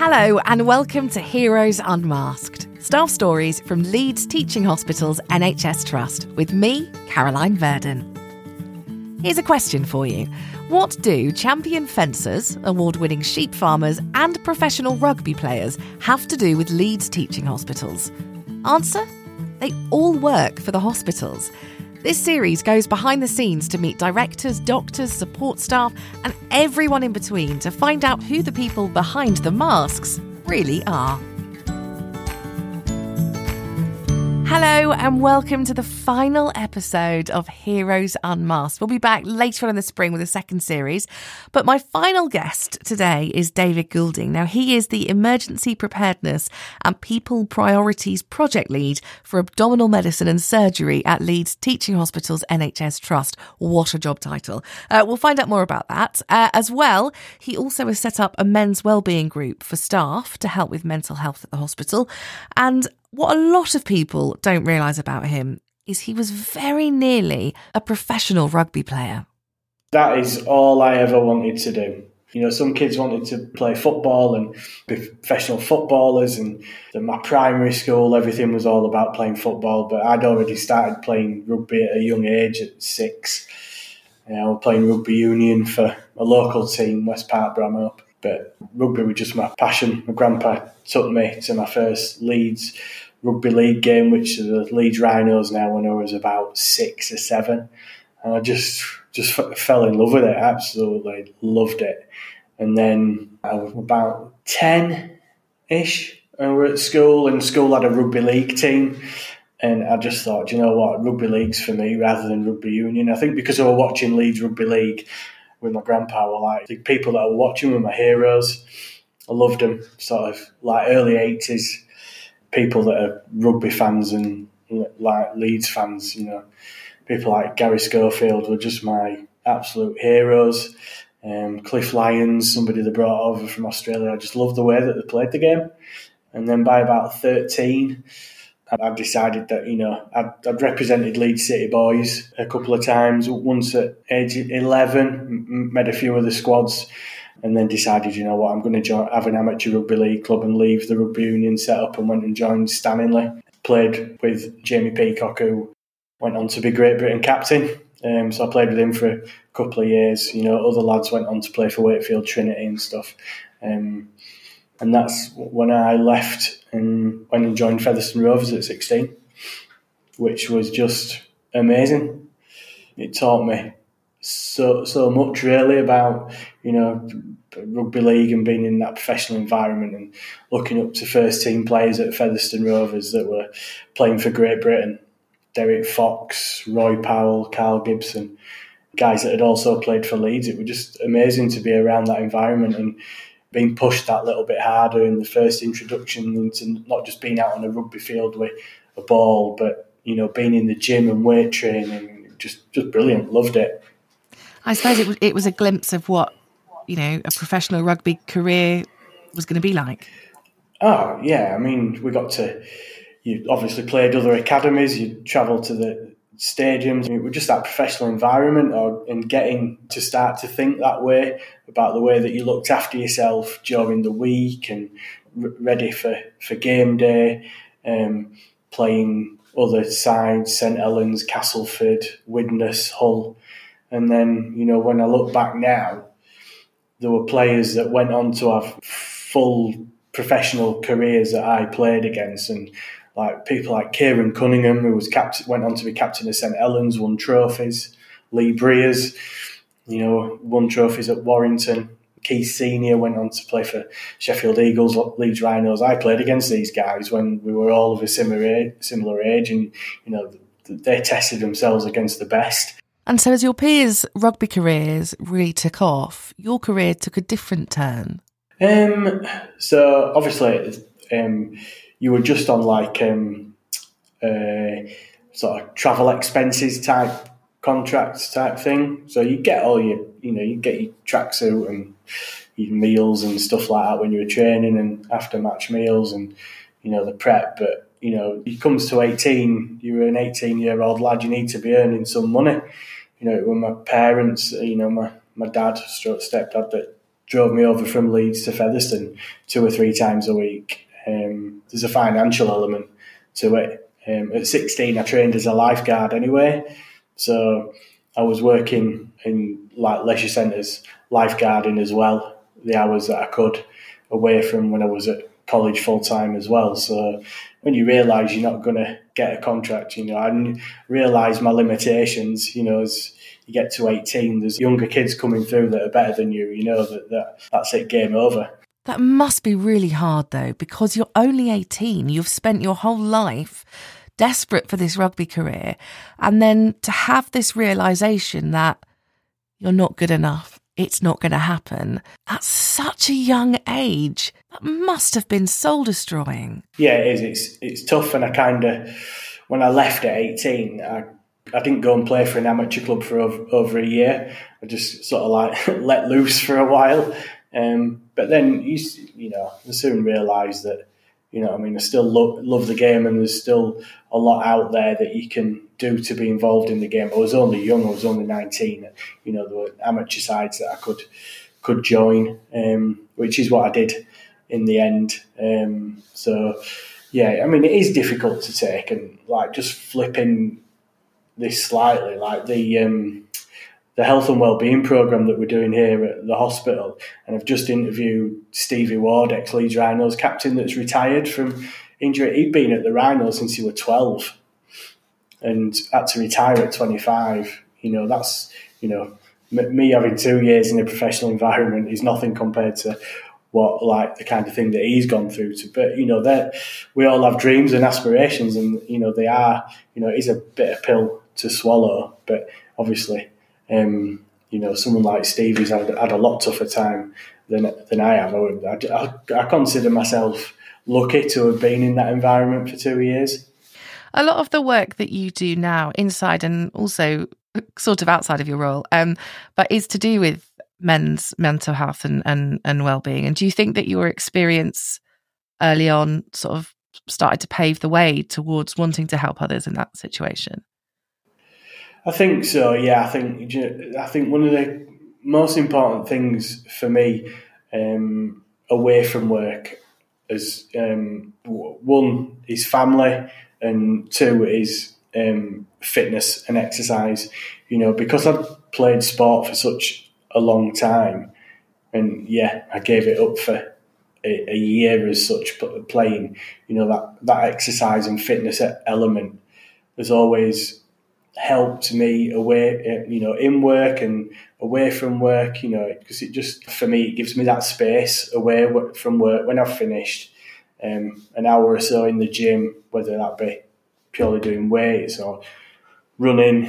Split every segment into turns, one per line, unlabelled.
Hello, and welcome to Heroes Unmasked staff stories from Leeds Teaching Hospitals NHS Trust with me, Caroline Verdon. Here's a question for you What do champion fencers, award winning sheep farmers, and professional rugby players have to do with Leeds Teaching Hospitals? Answer They all work for the hospitals. This series goes behind the scenes to meet directors, doctors, support staff, and everyone in between to find out who the people behind the masks really are. Hello, and welcome to the final episode of Heroes Unmasked. We'll be back later on in the spring with a second series, but my final guest today is David Goulding. Now, he is the Emergency Preparedness and People Priorities Project Lead for Abdominal Medicine and Surgery at Leeds Teaching Hospitals NHS Trust. What a job title. Uh, we'll find out more about that. Uh, as well, he also has set up a men's wellbeing group for staff to help with mental health at the hospital. And what a lot of people don't realise about him is he was very nearly a professional rugby player.
That is all I ever wanted to do. You know, some kids wanted to play football and be professional footballers, and my primary school, everything was all about playing football. But I'd already started playing rugby at a young age, at six. You know, I was playing rugby union for a local team, West Park Bramhope. But rugby was just my passion. My grandpa took me to my first Leeds rugby league game, which the Leeds Rhinos now, when I was about six or seven, and I just just f- fell in love with it. Absolutely loved it. And then I was about ten ish, and we are at school, and school had a rugby league team. And I just thought, you know what, rugby league's for me rather than rugby union. I think because I was watching Leeds rugby league with my grandpa, were like the people that I watching were my heroes. I loved them, sort of like early eighties people that are rugby fans and like Leeds fans, you know, people like Garry Schofield were just my absolute heroes. Um, Cliff Lyons, somebody they brought over from Australia, I just loved the way that they played the game. And then by about 13, I decided that, you know, I'd, I'd, represented Leeds City boys a couple of times. Once at age 11, met a few of the squads and then decided, you know what, I'm going to join, have an amateur rugby league club and leave the rugby union set up and went and joined Stanley. Played with Jamie Peacock, who went on to be Great Britain captain. Um, so I played with him for a couple of years. You know, other lads went on to play for Wakefield Trinity and stuff. Um, and that's when I left and went and joined Featherstone Rovers at 16, which was just amazing. It taught me so so much really about you know rugby league and being in that professional environment and looking up to first team players at Featherstone Rovers that were playing for Great Britain, Deryck Fox, Roy Powell, Carl Gibson, guys that had also played for Leeds. It was just amazing to be around that environment and being pushed that little bit harder in the first introduction into not just being out on a rugby field with a ball, but you know being in the gym and weight training. Just just brilliant. Loved it.
I suppose it was, it was a glimpse of what you know a professional rugby career was going to be like.
Oh yeah, I mean we got to. You obviously played other academies. You travelled to the stadiums. It was just that professional environment, or and getting to start to think that way about the way that you looked after yourself during the week and ready for for game day. Um, playing other sides, St Helens, Castleford, Widnes, Hull. And then, you know, when I look back now, there were players that went on to have full professional careers that I played against, and like people like Keiron Cunningham, who was captain, went on to be captain of St Helens, won trophies. Lee Briers, you know, won trophies at Warrington. Keith Senior went on to play for Sheffield Eagles, Leeds Rhinos. I played against these guys when we were all of a similar age, similar age and you know they tested themselves against the best.
And so, as your peers' rugby careers really took off, your career took a different turn.
Um, so obviously, um, you were just on like um, uh, sort of travel expenses type contracts type thing. So you get all your, you know, you get your tracksuit and your meals and stuff like that when you were training and after match meals and you know the prep. But you know, it comes to eighteen, you're an eighteen year old lad. You need to be earning some money you know, when my parents, you know, my, my dad, stepdad that drove me over from Leeds to Featherstone two or three times a week. Um, there's a financial element to it. Um, at 16, I trained as a lifeguard anyway, so I was working in like leisure centres, lifeguarding as well, the hours that I could away from when I was at college full time as well. So when you realise you're not going to get a contract, you know, I realise my limitations, you know, as you get to 18, there's younger kids coming through that are better than you, you know, that, that that's it, game over.
That must be really hard though, because you're only 18. You've spent your whole life desperate for this rugby career. And then to have this realization that you're not good enough, it's not going to happen at such a young age, that must have been soul destroying.
Yeah, it is. It's, it's tough. And I kind of, when I left at 18, I I didn't go and play for an amateur club for over, over a year. I just sort of like let loose for a while. Um, but then you, you know, I soon realised that, you know, I mean, I still love, love the game, and there's still a lot out there that you can do to be involved in the game. I was only young; I was only 19. You know, there were amateur sides that I could could join, um, which is what I did in the end. Um, so, yeah, I mean, it is difficult to take, and like just flipping this slightly, like the um, the health and well-being program that we're doing here at the hospital, and I've just interviewed Stevie Ward, ex Leeds Rhinos captain, that's retired from injury. He'd been at the Rhinos since he was twelve, and had to retire at twenty five. You know, that's you know me having two years in a professional environment is nothing compared to what like the kind of thing that he's gone through to but you know that we all have dreams and aspirations and you know they are you know it is a bit of pill to swallow. But obviously, um, you know, someone like Stevie's had, had, a lot tougher time than than I have. I, I, I consider myself lucky to have been in that environment for two years.
A lot of the work that you do now, inside and also sort of outside of your role, um, but is to do with men's mental health and, and, and well-being. And do you think that your experience early on sort of started to pave the way towards wanting to help others in that situation?
I think so. Yeah, I think I think one of the most important things for me um, away from work is um, one is family, and two is um, fitness and exercise. You know, because I've played sport for such a long time, and yeah, I gave it up for a, a year as such playing. You know that that exercise and fitness element has always helped me away, uh, you know, in work and away from work, you know, because it just, for me, it gives me that space away from work when I've finished um, an hour or so in the gym, whether that be purely doing weights or running.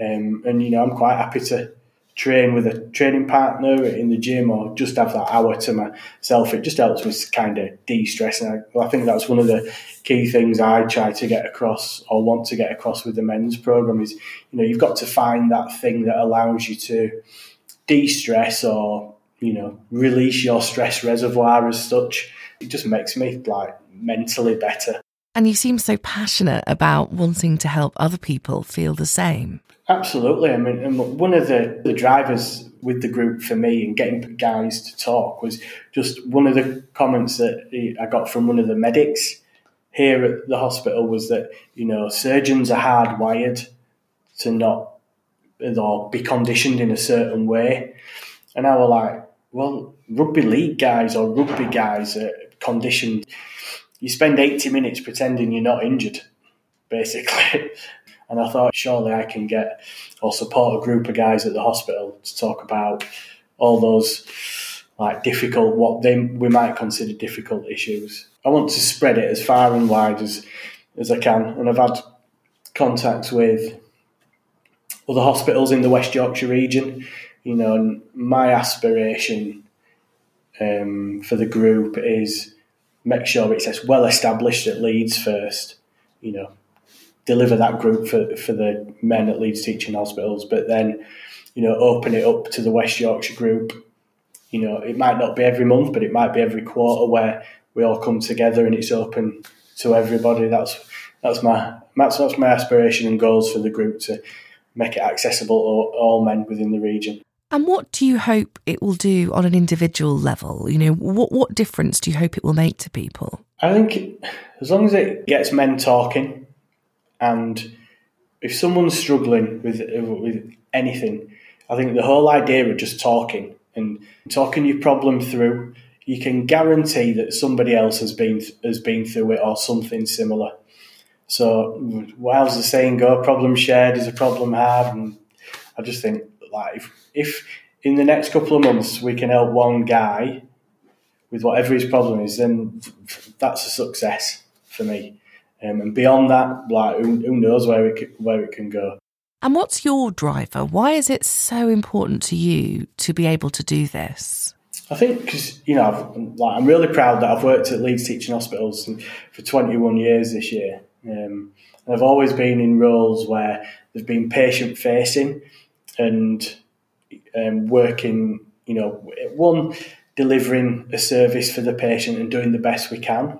Um, and, you know, I'm quite happy to train with a training partner in the gym or just have that hour to myself. It just helps me kind of de-stress. And I, I, think that's one of the key things I try to get across or want to get across with the men's program is, you know, you've got to find that thing that allows you to de-stress or, you know, release your stress reservoir as such. It just makes me like mentally better.
And you seem so passionate about wanting to help other people feel the same.
Absolutely. I mean, one of the, the drivers with the group for me and getting guys to talk was just one of the comments that I got from one of the medics here at the hospital was that, you know, surgeons are hardwired to not or be conditioned in a certain way. And I was like, well, rugby league guys or rugby guys are conditioned. You spend 80 minutes pretending you're not injured, basically. And I thought, surely I can get or support a group of guys at the hospital to talk about all those like difficult, what they we might consider difficult issues. I want to spread it as far and wide as as I can, and I've had contacts with other hospitals in the West Yorkshire region. You know, my aspiration um, for the group is make sure it's as well established at Leeds first. You know, deliver that group for, for the men at Leeds Teaching Hospitals, but then, you know, open it up to the West Yorkshire group. You know, it might not be every month, but it might be every quarter where we all come together and it's open to everybody. That's that's my that's, that's my aspiration and goals for the group to make it accessible to all men within the region.
And what do you hope it will do on an individual level? You know, what, what difference do you hope it will make to people?
I think as long as it gets men talking, and if someone's struggling with with anything, I think the whole idea of just talking and talking your problem through, you can guarantee that somebody else has been has been through it or something similar. So, how's the saying go? Problem shared is a problem halved, and I just think like if, if in the next couple of months we can help one guy with whatever his problem is, then that's a success for me. Um, and beyond that, like who, who knows where it where it can go.
And what's your driver? Why is it so important to you to be able to do this?
I think because you know, I've, like, I'm really proud that I've worked at Leeds Teaching Hospitals for 21 years this year, um, and I've always been in roles where they've been patient facing and um, working. You know, one delivering a service for the patient and doing the best we can.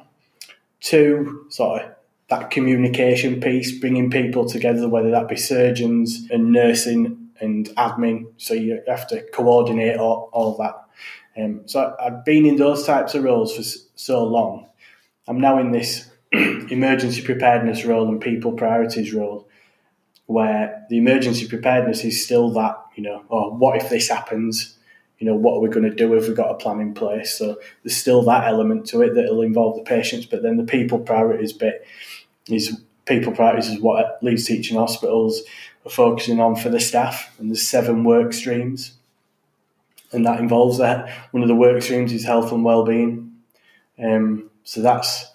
Two, sort of that communication piece, bringing people together, whether that be surgeons and nursing and admin. So you have to coordinate all, all that. Um, so I've been in those types of roles for so long. I'm now in this emergency preparedness role and people priorities role, where the emergency preparedness is still that, you know, oh, what if this happens? You know, what are we going to do if we've got a plan in place? So there's still that element to it that will involve the patients, but then the people priorities bit is people priorities is what Leeds Teaching Hospitals are focusing on for the staff, and there's seven work streams, and that involves that. One of the work streams is health and well-being, um, so that's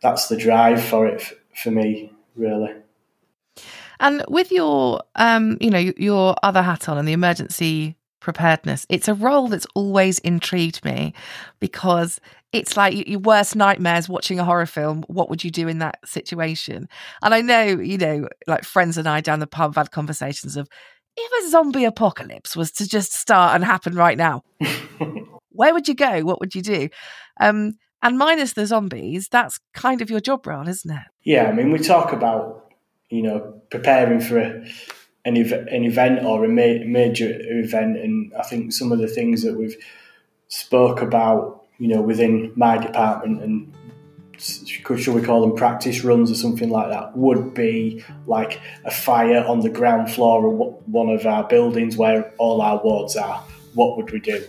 that's the drive for it for me, really.
And with your, um, you know, your other hat on and the emergency preparedness, it's a role that's always intrigued me because it's like your worst nightmares watching a horror film. What would you do in that situation? And I know, you know, like friends and I down the pub have had conversations of if a zombie apocalypse was to just start and happen right now, where would you go? What would you do? Um, and minus the zombies, that's kind of your job role, isn't it?
Yeah, I mean, we talk about you know preparing for a, an, ev- an event or a ma- major event, and I think some of the things that we've spoke about, you know, within my department and should we call them practice runs or something like that, would be like a fire on the ground floor of one of our buildings where all our wards are. What would we do?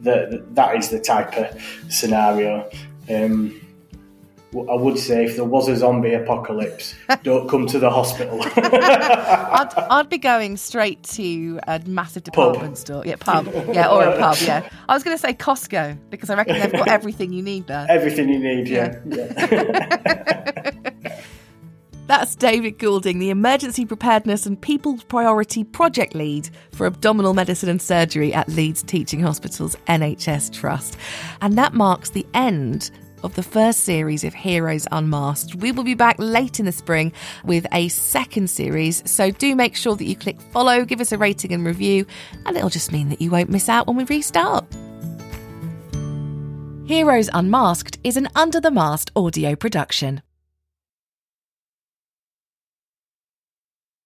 The, that is the type of scenario. Um, I would say if there was a zombie apocalypse, don't come to the hospital.
I'd, I'd be going straight to a massive department
pub.
store. Yeah, pub. Yeah, or a pub. Yeah. I was going to say Costco because I reckon they've got everything you need there.
Everything you need, yeah.
yeah. That's David Goulding, the Emergency Preparedness and People Priority Project Lead for Abdominal Medicine and Surgery at Leeds Teaching Hospitals NHS Trust. And that marks the end of the first series of Heroes Unmasked. We will be back late in the spring with a second series, so do make sure that you click follow, give us a rating and review, and it'll just mean that you won't miss out when we restart. Heroes Unmasked is an under the mast audio production.